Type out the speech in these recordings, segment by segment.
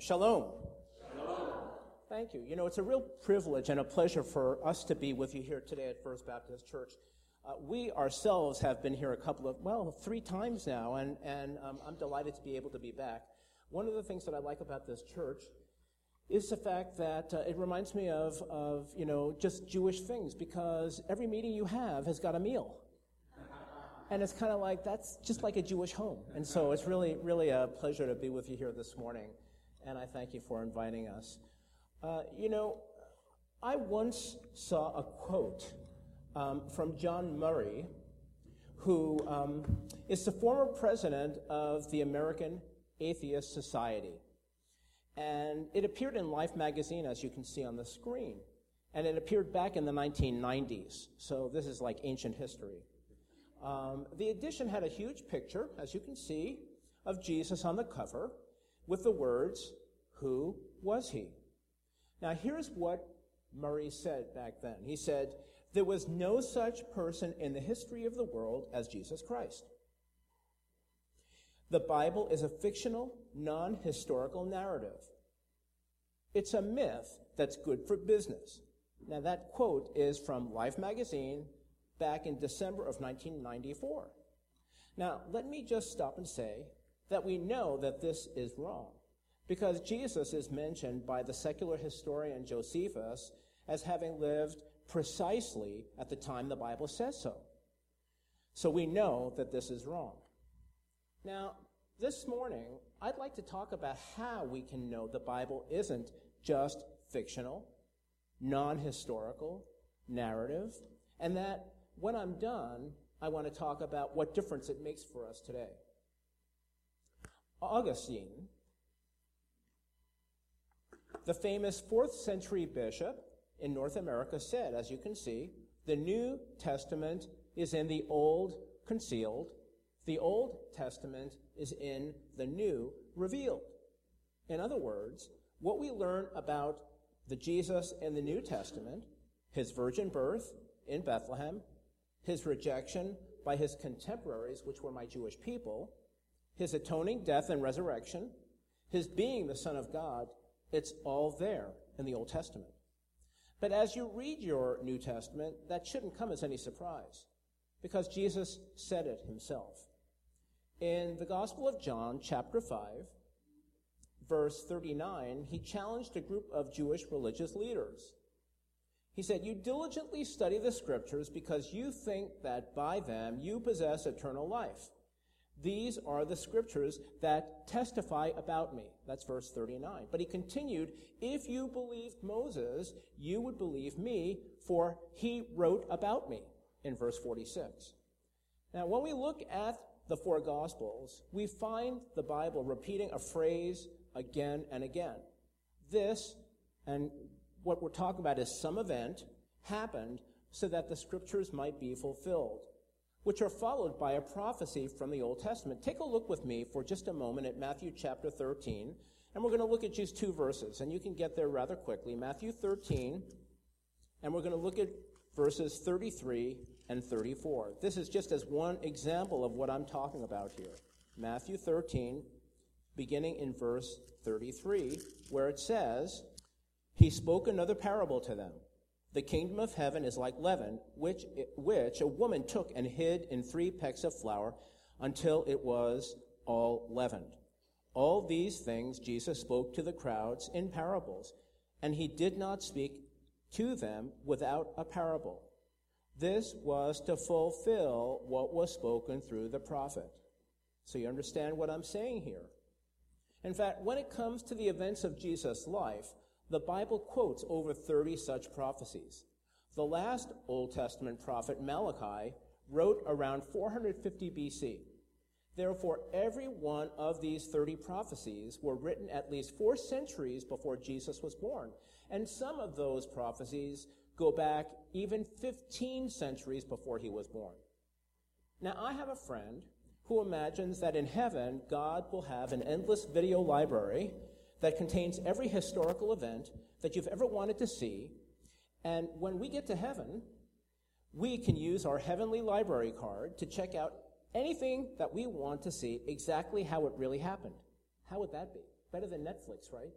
Shalom. Thank you. You know, it's a real privilege and a pleasure for us to be with you here today at First Baptist Church. Uh, we ourselves have been here a couple of, well, three times now, and, and um, I'm delighted to be able to be back. One of the things that I like about this church is the fact that uh, it reminds me of, of, you know, just Jewish things because every meeting you have has got a meal. And it's kind of like, that's just like a Jewish home. And so it's really, really a pleasure to be with you here this morning. And I thank you for inviting us. Uh, you know, I once saw a quote um, from John Murray, who um, is the former president of the American Atheist Society. And it appeared in Life magazine, as you can see on the screen. And it appeared back in the 1990s. So this is like ancient history. Um, the edition had a huge picture, as you can see, of Jesus on the cover with the words, Who was he? Now, here's what Murray said back then. He said, There was no such person in the history of the world as Jesus Christ. The Bible is a fictional, non historical narrative. It's a myth that's good for business. Now, that quote is from Life magazine back in December of 1994. Now, let me just stop and say that we know that this is wrong. Because Jesus is mentioned by the secular historian Josephus as having lived precisely at the time the Bible says so. So we know that this is wrong. Now, this morning, I'd like to talk about how we can know the Bible isn't just fictional, non historical, narrative, and that when I'm done, I want to talk about what difference it makes for us today. Augustine the famous fourth century bishop in North Africa said, as you can see, the New Testament is in the Old concealed, the Old Testament is in the New revealed. In other words, what we learn about the Jesus in the New Testament, his virgin birth in Bethlehem, his rejection by his contemporaries, which were my Jewish people, his atoning death and resurrection, his being the Son of God, it's all there in the Old Testament. But as you read your New Testament, that shouldn't come as any surprise because Jesus said it himself. In the Gospel of John, chapter 5, verse 39, he challenged a group of Jewish religious leaders. He said, You diligently study the scriptures because you think that by them you possess eternal life. These are the scriptures that testify about me. That's verse 39. But he continued, If you believed Moses, you would believe me, for he wrote about me, in verse 46. Now, when we look at the four Gospels, we find the Bible repeating a phrase again and again. This, and what we're talking about is some event, happened so that the scriptures might be fulfilled which are followed by a prophecy from the Old Testament. Take a look with me for just a moment at Matthew chapter 13, and we're going to look at just two verses, and you can get there rather quickly. Matthew 13, and we're going to look at verses 33 and 34. This is just as one example of what I'm talking about here. Matthew 13, beginning in verse 33, where it says, He spoke another parable to them. The kingdom of heaven is like leaven, which, which a woman took and hid in three pecks of flour until it was all leavened. All these things Jesus spoke to the crowds in parables, and he did not speak to them without a parable. This was to fulfill what was spoken through the prophet. So you understand what I'm saying here. In fact, when it comes to the events of Jesus' life, the Bible quotes over 30 such prophecies. The last Old Testament prophet, Malachi, wrote around 450 BC. Therefore, every one of these 30 prophecies were written at least four centuries before Jesus was born. And some of those prophecies go back even 15 centuries before he was born. Now, I have a friend who imagines that in heaven, God will have an endless video library that contains every historical event that you've ever wanted to see. And when we get to heaven, we can use our heavenly library card to check out anything that we want to see exactly how it really happened. How would that be? Better than Netflix, right?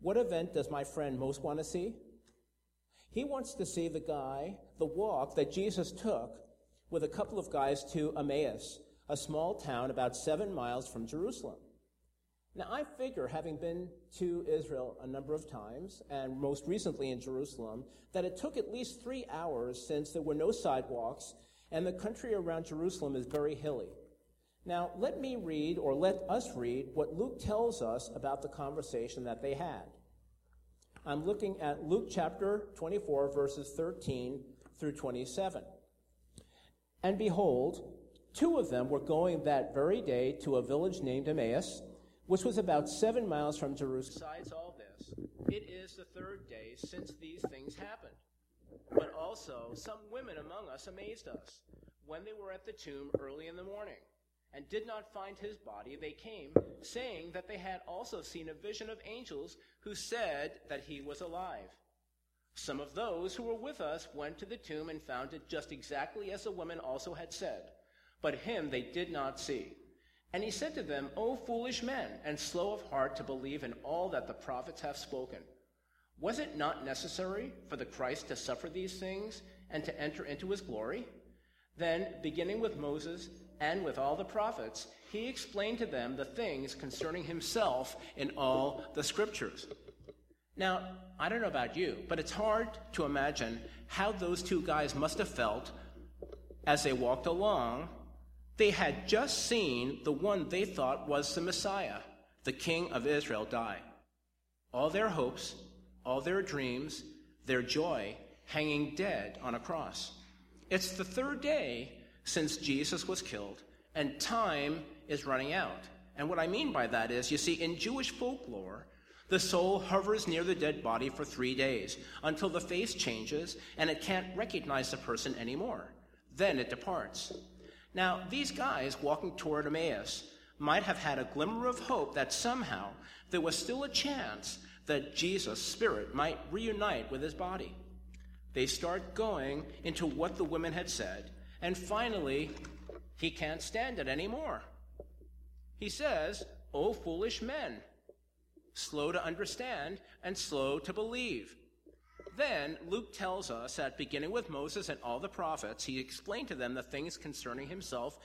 What event does my friend most want to see? He wants to see the guy, the walk that Jesus took with a couple of guys to Emmaus, a small town about seven miles from Jerusalem. Now, I figure, having been to Israel a number of times, and most recently in Jerusalem, that it took at least three hours since there were no sidewalks, and the country around Jerusalem is very hilly. Now, let me read, or let us read, what Luke tells us about the conversation that they had. I'm looking at Luke chapter 24, verses 13 through 27. And behold, two of them were going that very day to a village named Emmaus which was about seven miles from Jerusalem. Besides all this, it is the third day since these things happened. But also, some women among us amazed us. When they were at the tomb early in the morning and did not find his body, they came, saying that they had also seen a vision of angels who said that he was alive. Some of those who were with us went to the tomb and found it just exactly as the women also had said, but him they did not see. And he said to them, O foolish men, and slow of heart to believe in all that the prophets have spoken. Was it not necessary for the Christ to suffer these things and to enter into his glory? Then, beginning with Moses and with all the prophets, he explained to them the things concerning himself in all the scriptures. Now, I don't know about you, but it's hard to imagine how those two guys must have felt as they walked along they had just seen the one they thought was the Messiah, the King of Israel, die. All their hopes, all their dreams, their joy hanging dead on a cross. It's the third day since Jesus was killed, and time is running out. And what I mean by that is, you see, in Jewish folklore, the soul hovers near the dead body for three days until the face changes and it can't recognize the person anymore. Then it departs. Now, these guys walking toward Emmaus might have had a glimmer of hope that somehow there was still a chance that Jesus' spirit might reunite with his body. They start going into what the women had said, and finally, he can't stand it anymore. He says, O foolish men, slow to understand and slow to believe. Then Luke tells us that beginning with Moses and all the prophets, he explained to them the things concerning himself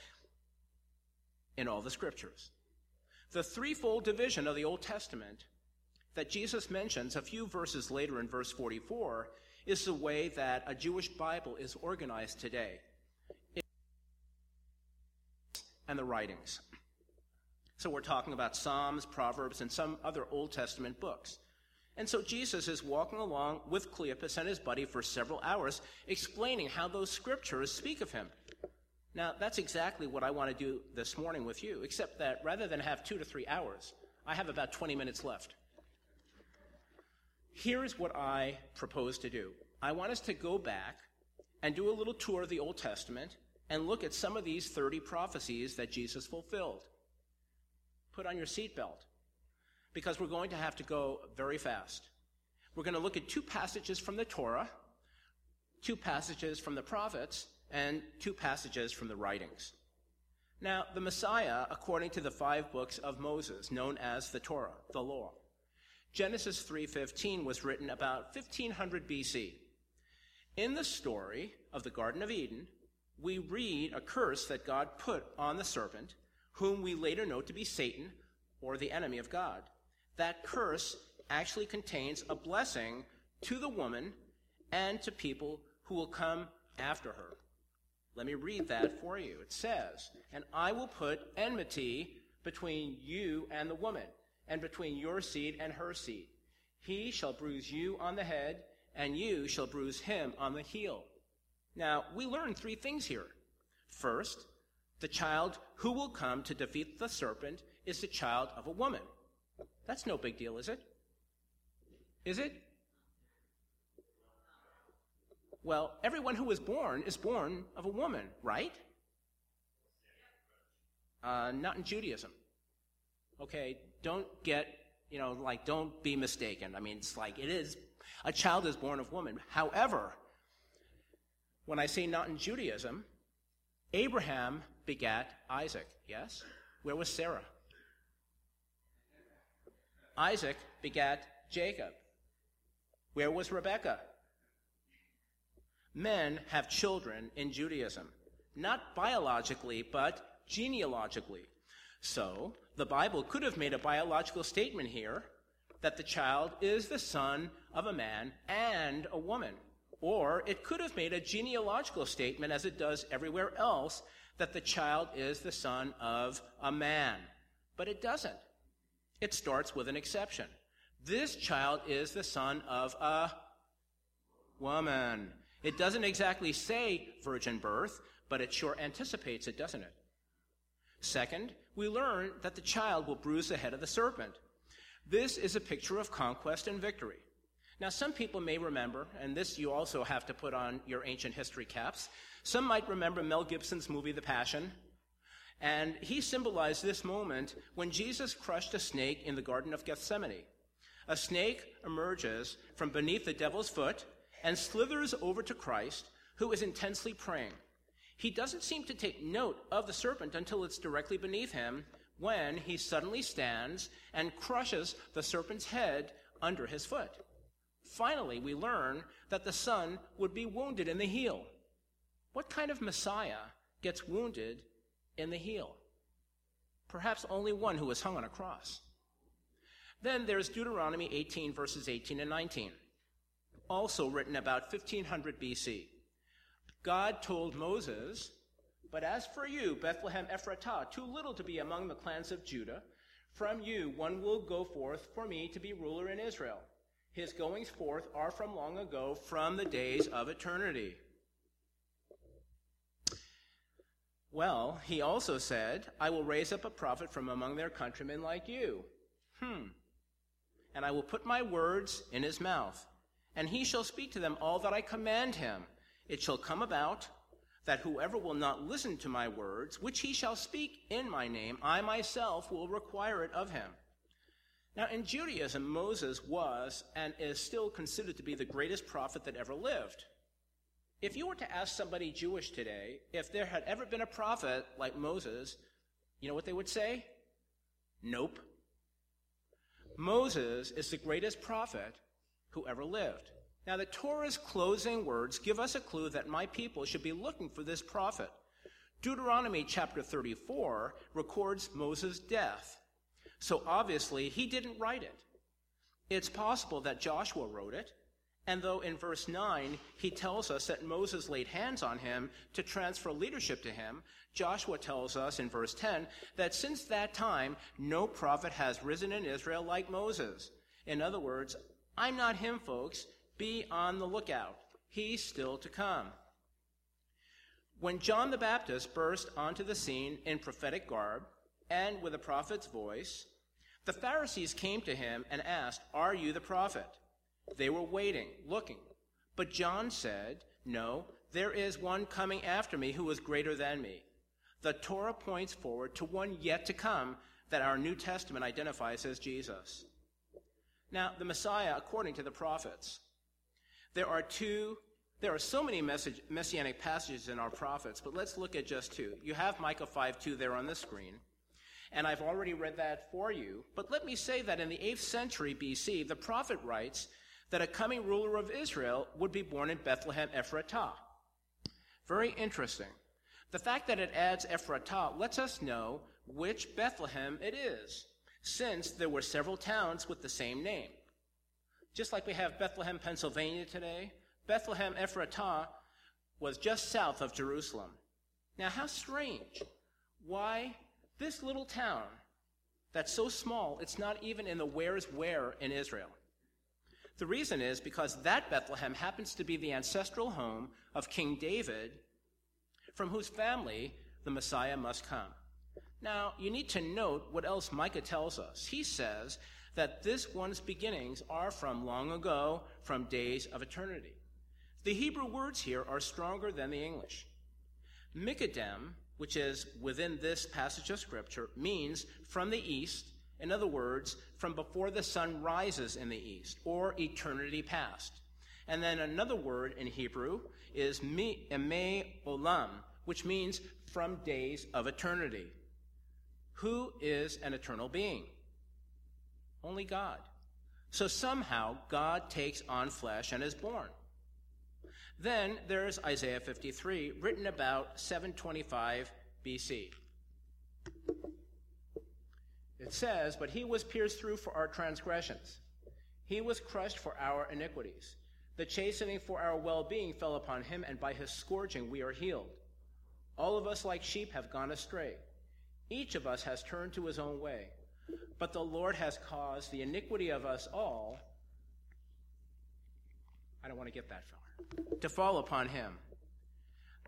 in all the scriptures. The threefold division of the Old Testament that Jesus mentions a few verses later in verse 44 is the way that a Jewish Bible is organized today. And the writings. So we're talking about Psalms, Proverbs, and some other Old Testament books. And so Jesus is walking along with Cleopas and his buddy for several hours, explaining how those scriptures speak of him. Now, that's exactly what I want to do this morning with you, except that rather than have two to three hours, I have about 20 minutes left. Here's what I propose to do I want us to go back and do a little tour of the Old Testament and look at some of these 30 prophecies that Jesus fulfilled. Put on your seatbelt because we're going to have to go very fast. We're going to look at two passages from the Torah, two passages from the prophets, and two passages from the writings. Now, the Messiah, according to the five books of Moses, known as the Torah, the law. Genesis 3:15 was written about 1500 BC. In the story of the Garden of Eden, we read a curse that God put on the serpent, whom we later know to be Satan or the enemy of God that curse actually contains a blessing to the woman and to people who will come after her. Let me read that for you. It says, And I will put enmity between you and the woman, and between your seed and her seed. He shall bruise you on the head, and you shall bruise him on the heel. Now, we learn three things here. First, the child who will come to defeat the serpent is the child of a woman. That's no big deal, is it? Is it? Well, everyone who is born is born of a woman, right? Uh, not in Judaism. Okay, don't get, you know, like, don't be mistaken. I mean, it's like, it is, a child is born of woman. However, when I say not in Judaism, Abraham begat Isaac, yes? Where was Sarah? Isaac begat Jacob. Where was Rebekah? Men have children in Judaism, not biologically, but genealogically. So, the Bible could have made a biological statement here that the child is the son of a man and a woman. Or it could have made a genealogical statement, as it does everywhere else, that the child is the son of a man. But it doesn't. It starts with an exception. This child is the son of a woman. It doesn't exactly say virgin birth, but it sure anticipates it, doesn't it? Second, we learn that the child will bruise the head of the serpent. This is a picture of conquest and victory. Now, some people may remember, and this you also have to put on your ancient history caps, some might remember Mel Gibson's movie The Passion. And he symbolized this moment when Jesus crushed a snake in the Garden of Gethsemane. A snake emerges from beneath the devil's foot and slithers over to Christ, who is intensely praying. He doesn't seem to take note of the serpent until it's directly beneath him, when he suddenly stands and crushes the serpent's head under his foot. Finally, we learn that the son would be wounded in the heel. What kind of Messiah gets wounded in the heel? Perhaps only one who was hung on a cross. Then there's Deuteronomy 18, verses 18 and 19, also written about 1500 BC. God told Moses, But as for you, Bethlehem Ephratah, too little to be among the clans of Judah, from you one will go forth for me to be ruler in Israel. His goings forth are from long ago, from the days of eternity. Well, he also said, I will raise up a prophet from among their countrymen like you. Hmm. And I will put my words in his mouth, and he shall speak to them all that I command him. It shall come about that whoever will not listen to my words, which he shall speak in my name, I myself will require it of him. Now, in Judaism, Moses was and is still considered to be the greatest prophet that ever lived. If you were to ask somebody Jewish today if there had ever been a prophet like Moses, you know what they would say? Nope. Moses is the greatest prophet who ever lived. Now, the Torah's closing words give us a clue that my people should be looking for this prophet. Deuteronomy chapter 34 records Moses' death. So obviously, he didn't write it. It's possible that Joshua wrote it, and though in verse 9 he tells us that Moses laid hands on him to transfer leadership to him, Joshua tells us in verse 10 that since that time, no prophet has risen in Israel like Moses. In other words, I'm not him, folks. Be on the lookout. He's still to come. When John the Baptist burst onto the scene in prophetic garb and with a prophet's voice, the Pharisees came to him and asked, Are you the prophet? They were waiting, looking. But John said, No, there is one coming after me who is greater than me. The Torah points forward to one yet to come that our New Testament identifies as Jesus. Now, the Messiah, according to the prophets, there are two, there are so many message, messianic passages in our prophets, but let's look at just two. You have Micah 5 2 there on the screen and I've already read that for you. But let me say that in the 8th century BC, the prophet writes that a coming ruler of Israel would be born in Bethlehem Ephratah. Very interesting. The fact that it adds Ephratah lets us know which Bethlehem it is, since there were several towns with the same name. Just like we have Bethlehem, Pennsylvania today, Bethlehem Ephratah was just south of Jerusalem. Now, how strange. Why this little town that's so small, it's not even in the where's where in Israel. The reason is because that Bethlehem happens to be the ancestral home of King David, from whose family the Messiah must come. Now, you need to note what else Micah tells us. He says that this one's beginnings are from long ago, from days of eternity. The Hebrew words here are stronger than the English. Mikadem which is within this passage of Scripture, means from the east, in other words, from before the sun rises in the east, or eternity past. And then another word in Hebrew is me, olam, which means from days of eternity. Who is an eternal being? Only God. So somehow God takes on flesh and is born. Then there's Isaiah 53, written about 725 BC. It says, But he was pierced through for our transgressions, he was crushed for our iniquities. The chastening for our well being fell upon him, and by his scourging we are healed. All of us, like sheep, have gone astray. Each of us has turned to his own way. But the Lord has caused the iniquity of us all, I don't want to get that far, to fall upon him.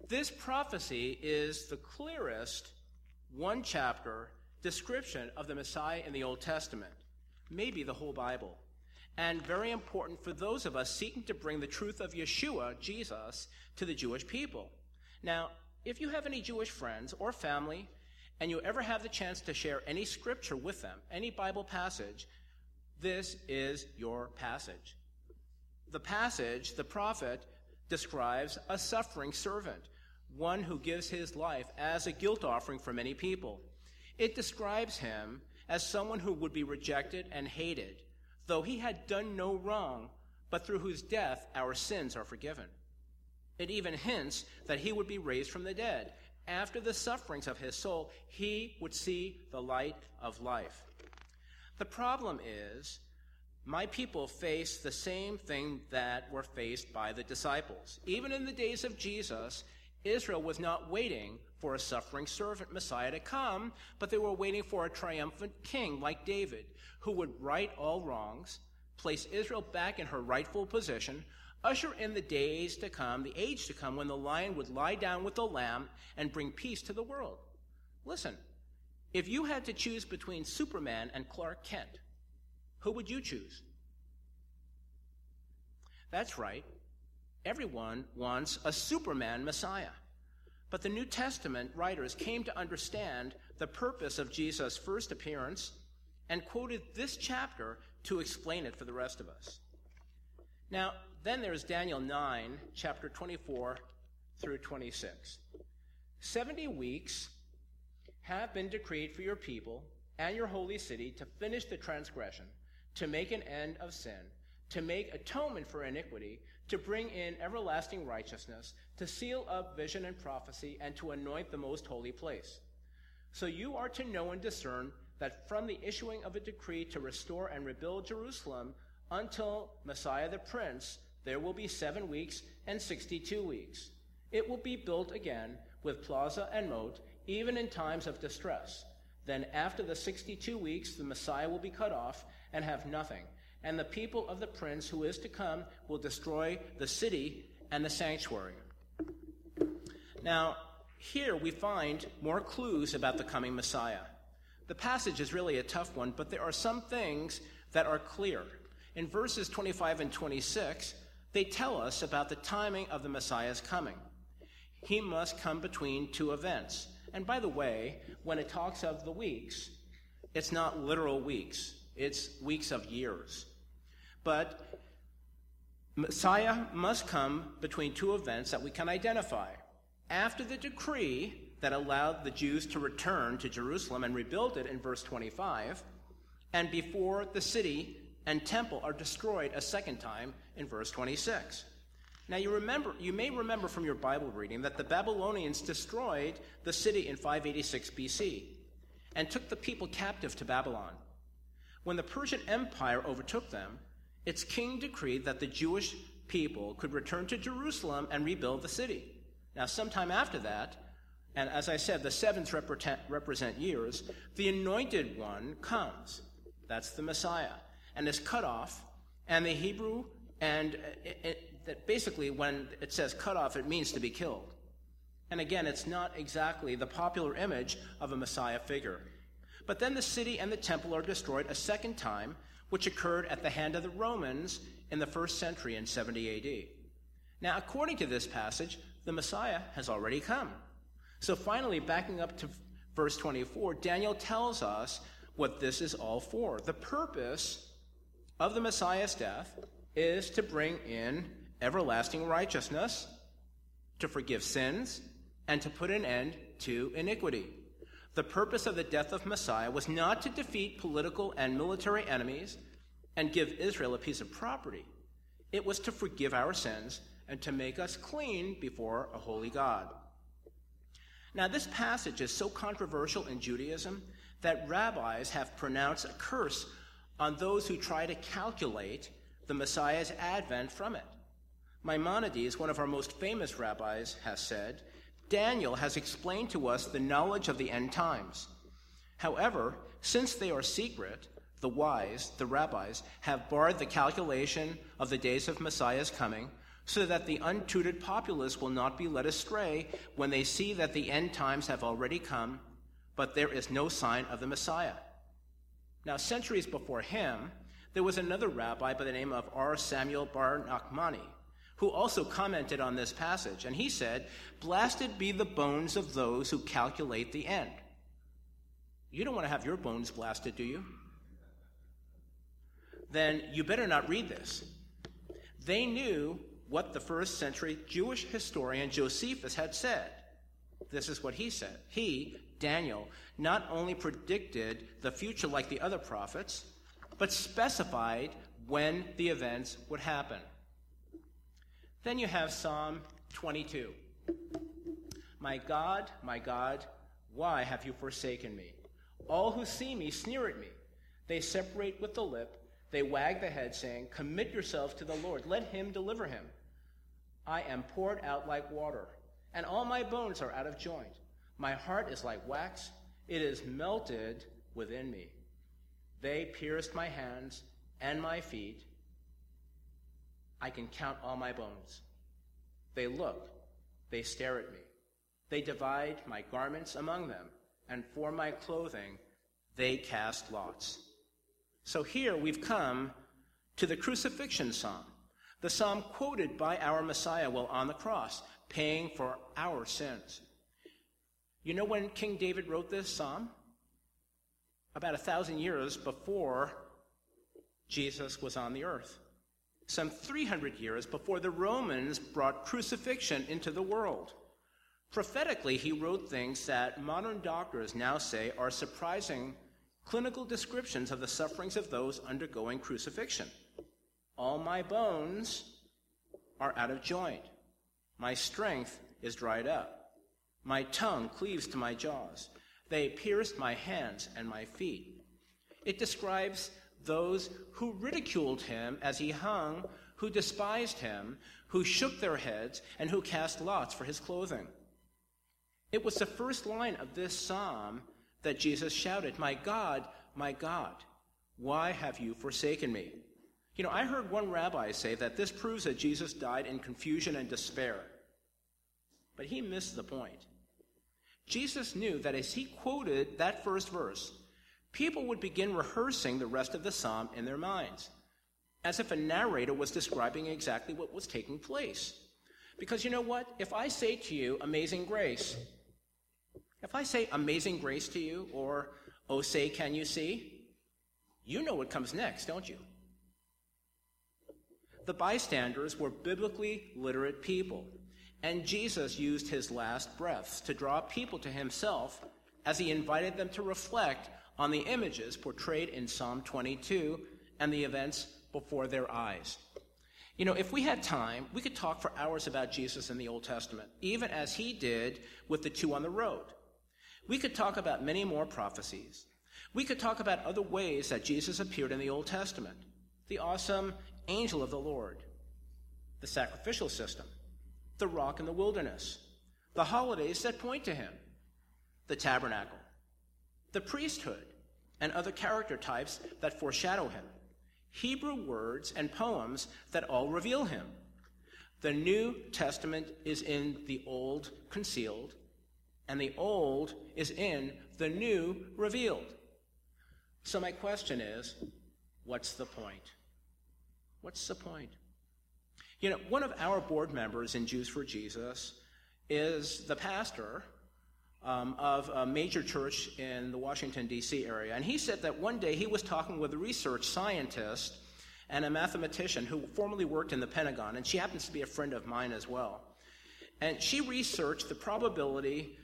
This prophecy is the clearest one chapter description of the Messiah in the Old Testament, maybe the whole Bible, and very important for those of us seeking to bring the truth of Yeshua, Jesus, to the Jewish people. Now, if you have any Jewish friends or family, and you ever have the chance to share any scripture with them, any Bible passage, this is your passage. The passage, the prophet, describes a suffering servant, one who gives his life as a guilt offering for many people. It describes him as someone who would be rejected and hated, though he had done no wrong, but through whose death our sins are forgiven. It even hints that he would be raised from the dead. After the sufferings of his soul, he would see the light of life. The problem is, my people face the same thing that were faced by the disciples. Even in the days of Jesus, Israel was not waiting for a suffering servant Messiah to come, but they were waiting for a triumphant king like David, who would right all wrongs, place Israel back in her rightful position, usher in the days to come, the age to come, when the lion would lie down with the lamb and bring peace to the world. Listen, if you had to choose between Superman and Clark Kent, who would you choose? That's right. Everyone wants a Superman Messiah. But the New Testament writers came to understand the purpose of Jesus' first appearance and quoted this chapter to explain it for the rest of us. Now, then there's Daniel 9, chapter 24 through 26. 70 weeks have been decreed for your people and your holy city to finish the transgression, to make an end of sin, to make atonement for iniquity, to bring in everlasting righteousness, to seal up vision and prophecy, and to anoint the most holy place. So you are to know and discern that from the issuing of a decree to restore and rebuild Jerusalem until Messiah the Prince, there will be seven weeks and 62 weeks. It will be built again with plaza and moat, even in times of distress. Then, after the 62 weeks, the Messiah will be cut off and have nothing and the people of the prince who is to come will destroy the city and the sanctuary. Now, here we find more clues about the coming Messiah. The passage is really a tough one, but there are some things that are clear. In verses 25 and 26, they tell us about the timing of the Messiah's coming. He must come between two events. And by the way, when it talks of the weeks, it's not literal weeks, it's weeks of years. But Messiah must come between two events that we can identify. After the decree that allowed the Jews to return to Jerusalem and rebuild it in verse 25, and before the city and temple are destroyed a second time in verse 26. Now you remember you may remember from your Bible reading that the Babylonians destroyed the city in 586 BC and took the people captive to Babylon. When the Persian Empire overtook them, its king decreed that the Jewish people could return to Jerusalem and rebuild the city. Now, sometime after that, and as I said, the sevens represent, years, the anointed one comes. That's the Messiah, and is cut off. And the Hebrew, and uh, it, it, that basically, when it says cut off, it means to be killed. And again, it's not exactly the popular image of a Messiah figure. But then the city and the temple are destroyed a second time which occurred at the hand of the Romans in the first century in 70 AD. Now, according to this passage, the Messiah has already come. So, finally, backing up to verse 24, Daniel tells us what this is all for. The purpose of the Messiah's death is to bring in everlasting righteousness, to forgive sins, and to put an end to iniquity. The purpose of the death of Messiah was not to defeat political and military enemies and give Israel a piece of property. It was to forgive our sins and to make us clean before a holy God. Now, this passage is so controversial in Judaism that rabbis have pronounced a curse on those who try to calculate the Messiah's advent from it. Maimonides, one of our most famous rabbis, has said Daniel has explained to us the knowledge of the end times. However, since they are secret, the wise, the rabbis, have barred the calculation of the days of Messiah's coming so that the untutored populace will not be led astray when they see that the end times have already come, but there is no sign of the Messiah. Now, centuries before him, there was another rabbi by the name of R. Samuel Bar Nachmani who also commented on this passage, and he said, Blasted be the bones of those who calculate the end. You don't want to have your bones blasted, do you? Then you better not read this. They knew what the first century Jewish historian Josephus had said. This is what he said. He, Daniel, not only predicted the future like the other prophets, but specified when the events would happen. Then you have Psalm 22. My God, my God, why have you forsaken me? All who see me sneer at me. They separate with the lip. They wag the head, saying, Commit yourself to the Lord. Let him deliver him. I am poured out like water, and all my bones are out of joint. My heart is like wax, it is melted within me. They pierced my hands and my feet. I can count all my bones. They look, they stare at me. They divide my garments among them, and for my clothing they cast lots. So here we've come to the crucifixion psalm, the psalm quoted by our Messiah while on the cross, paying for our sins. You know when King David wrote this psalm? About a thousand years before Jesus was on the earth some 300 years before the Romans brought crucifixion into the world. Prophetically, he wrote things that modern doctors now say are surprising clinical descriptions of the sufferings of those undergoing crucifixion. All my bones are out of joint. My strength is dried up. My tongue cleaves to my jaws. They pierced my hands and my feet. It describes those who ridiculed him as he hung, who despised him, who shook their heads, and who cast lots for his clothing. It was the first line of this psalm that Jesus shouted, My God, my God, why have you forsaken me? You know, I heard one rabbi say that this proves that Jesus died in confusion and despair. But he missed the point. Jesus knew that as he quoted that first verse, people would begin rehearsing the rest of the psalm in their minds, as if a narrator was describing exactly what was taking place. Because you know what? If I say to you, Amazing Grace, if I say Amazing Grace to you, or Oh, say, can you see? You know what comes next, don't you? The bystanders were biblically literate people, and Jesus used his last breaths to draw people to himself as he invited them to reflect on the images portrayed in Psalm 22 and the events before their eyes. You know, if we had time, we could talk for hours about Jesus in the Old Testament, even as he did with the two on the road. We could talk about many more prophecies. We could talk about other ways that Jesus appeared in the Old Testament. The awesome angel of the Lord, the sacrificial system, the rock in the wilderness, the holidays that point to him, the tabernacle, the priesthood, and other character types that foreshadow him, Hebrew words and poems that all reveal him. The New Testament is in the Old concealed, and the Old is in the New revealed. So, my question is what's the point? What's the point? You know, one of our board members in Jews for Jesus is the pastor um, of a major church in the Washington, D.C. area. And he said that one day he was talking with a research scientist and a mathematician who formerly worked in the Pentagon, and she happens to be a friend of mine as well. And she researched the probability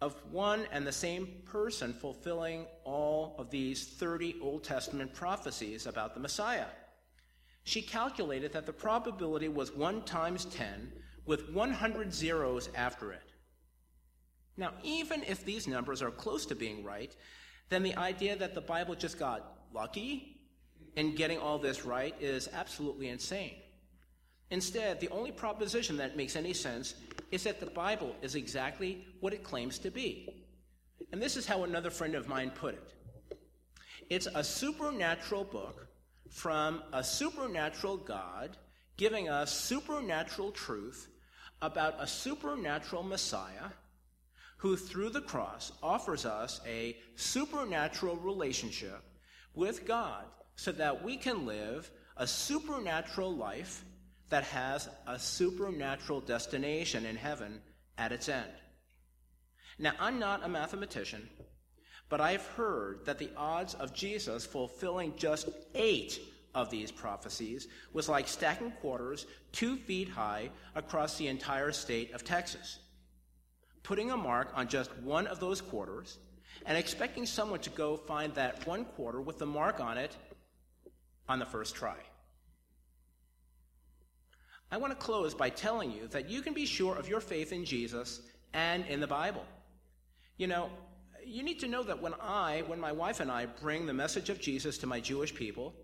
of one and the same person fulfilling all of these 30 Old Testament prophecies about the Messiah. She calculated that the probability was 1 times 10 with 100 zeros after it. Now, even if these numbers are close to being right, then the idea that the Bible just got lucky in getting all this right is absolutely insane. Instead, the only proposition that makes any sense is that the Bible is exactly what it claims to be. And this is how another friend of mine put it it's a supernatural book from a supernatural God giving us supernatural truth about a supernatural Messiah who, through the cross, offers us a supernatural relationship with God so that we can live a supernatural life that has a supernatural destination in heaven at its end. Now, I'm not a mathematician, but I've heard that the odds of Jesus fulfilling just eight of these prophecies was like stacking quarters two feet high across the entire state of Texas. Putting a mark on just one of those quarters and expecting someone to go find that one quarter with the mark on it on the first try. I want to close by telling you that you can be sure of your faith in Jesus and in the Bible. You know, you need to know that when I, when my wife and I bring the message of Jesus to my Jewish people,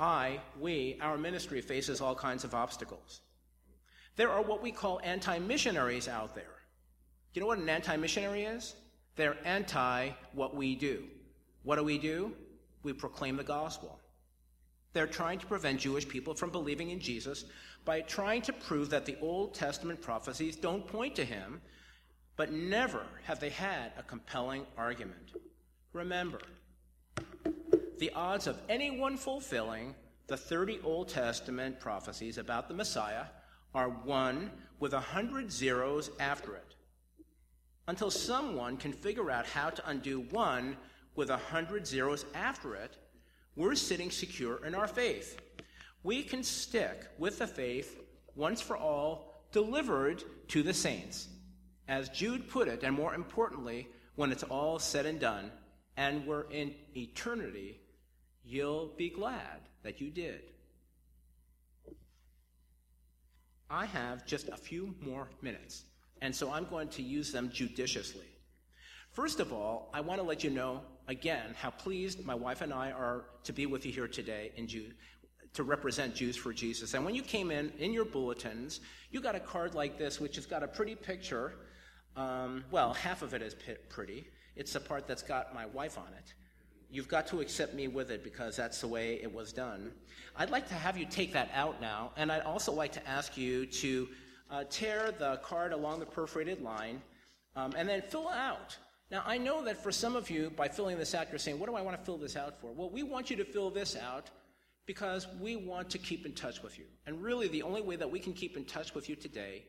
I, we, our ministry faces all kinds of obstacles. There are what we call anti missionaries out there. You know what an anti missionary is? They're anti what we do. What do we do? We proclaim the gospel. They're trying to prevent Jewish people from believing in Jesus by trying to prove that the Old Testament prophecies don't point to him, but never have they had a compelling argument. Remember, the odds of anyone fulfilling the 30 Old Testament prophecies about the Messiah are 1 with a 100 zeros after it. Until someone can figure out how to undo 1 with a 100 zeros after it, we're sitting secure in our faith. We can stick with the faith once for all delivered to the saints. As Jude put it, and more importantly, when it's all said and done, and we're in eternity, you'll be glad that you did. I have just a few more minutes, and so I'm going to use them judiciously. First of all, I want to let you know again how pleased my wife and I are to be with you here today in June to represent Jews for Jesus. And when you came in, in your bulletins, you got a card like this, which has got a pretty picture. Um, well, half of it is pretty. It's the part that's got my wife on it. You've got to accept me with it because that's the way it was done. I'd like to have you take that out now, and I'd also like to ask you to uh, tear the card along the perforated line um, and then fill out now, I know that for some of you, by filling this out, you're saying, What do I want to fill this out for? Well, we want you to fill this out because we want to keep in touch with you. And really, the only way that we can keep in touch with you today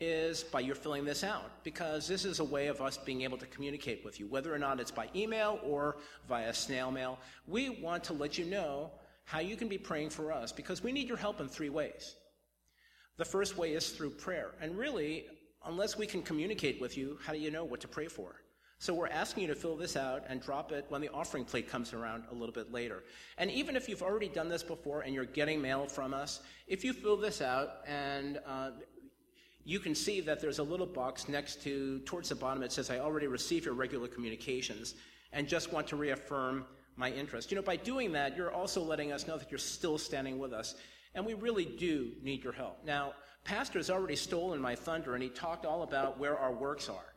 is by your filling this out because this is a way of us being able to communicate with you, whether or not it's by email or via snail mail. We want to let you know how you can be praying for us because we need your help in three ways. The first way is through prayer. And really, unless we can communicate with you, how do you know what to pray for? So we're asking you to fill this out and drop it when the offering plate comes around a little bit later. And even if you've already done this before and you're getting mail from us, if you fill this out and uh, you can see that there's a little box next to, towards the bottom, it says, I already received your regular communications and just want to reaffirm my interest. You know, by doing that, you're also letting us know that you're still standing with us. And we really do need your help. Now, Pastor has already stolen my thunder and he talked all about where our works are.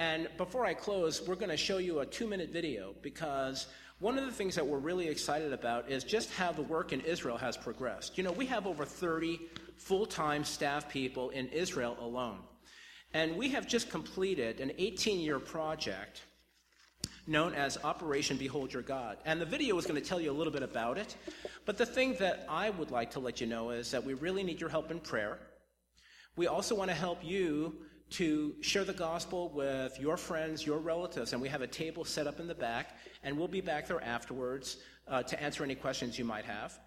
And before I close, we're going to show you a two minute video because one of the things that we're really excited about is just how the work in Israel has progressed. You know, we have over 30 full time staff people in Israel alone. And we have just completed an 18 year project known as Operation Behold Your God. And the video is going to tell you a little bit about it. But the thing that I would like to let you know is that we really need your help in prayer. We also want to help you to share the gospel with your friends, your relatives, and we have a table set up in the back, and we'll be back there afterwards uh, to answer any questions you might have.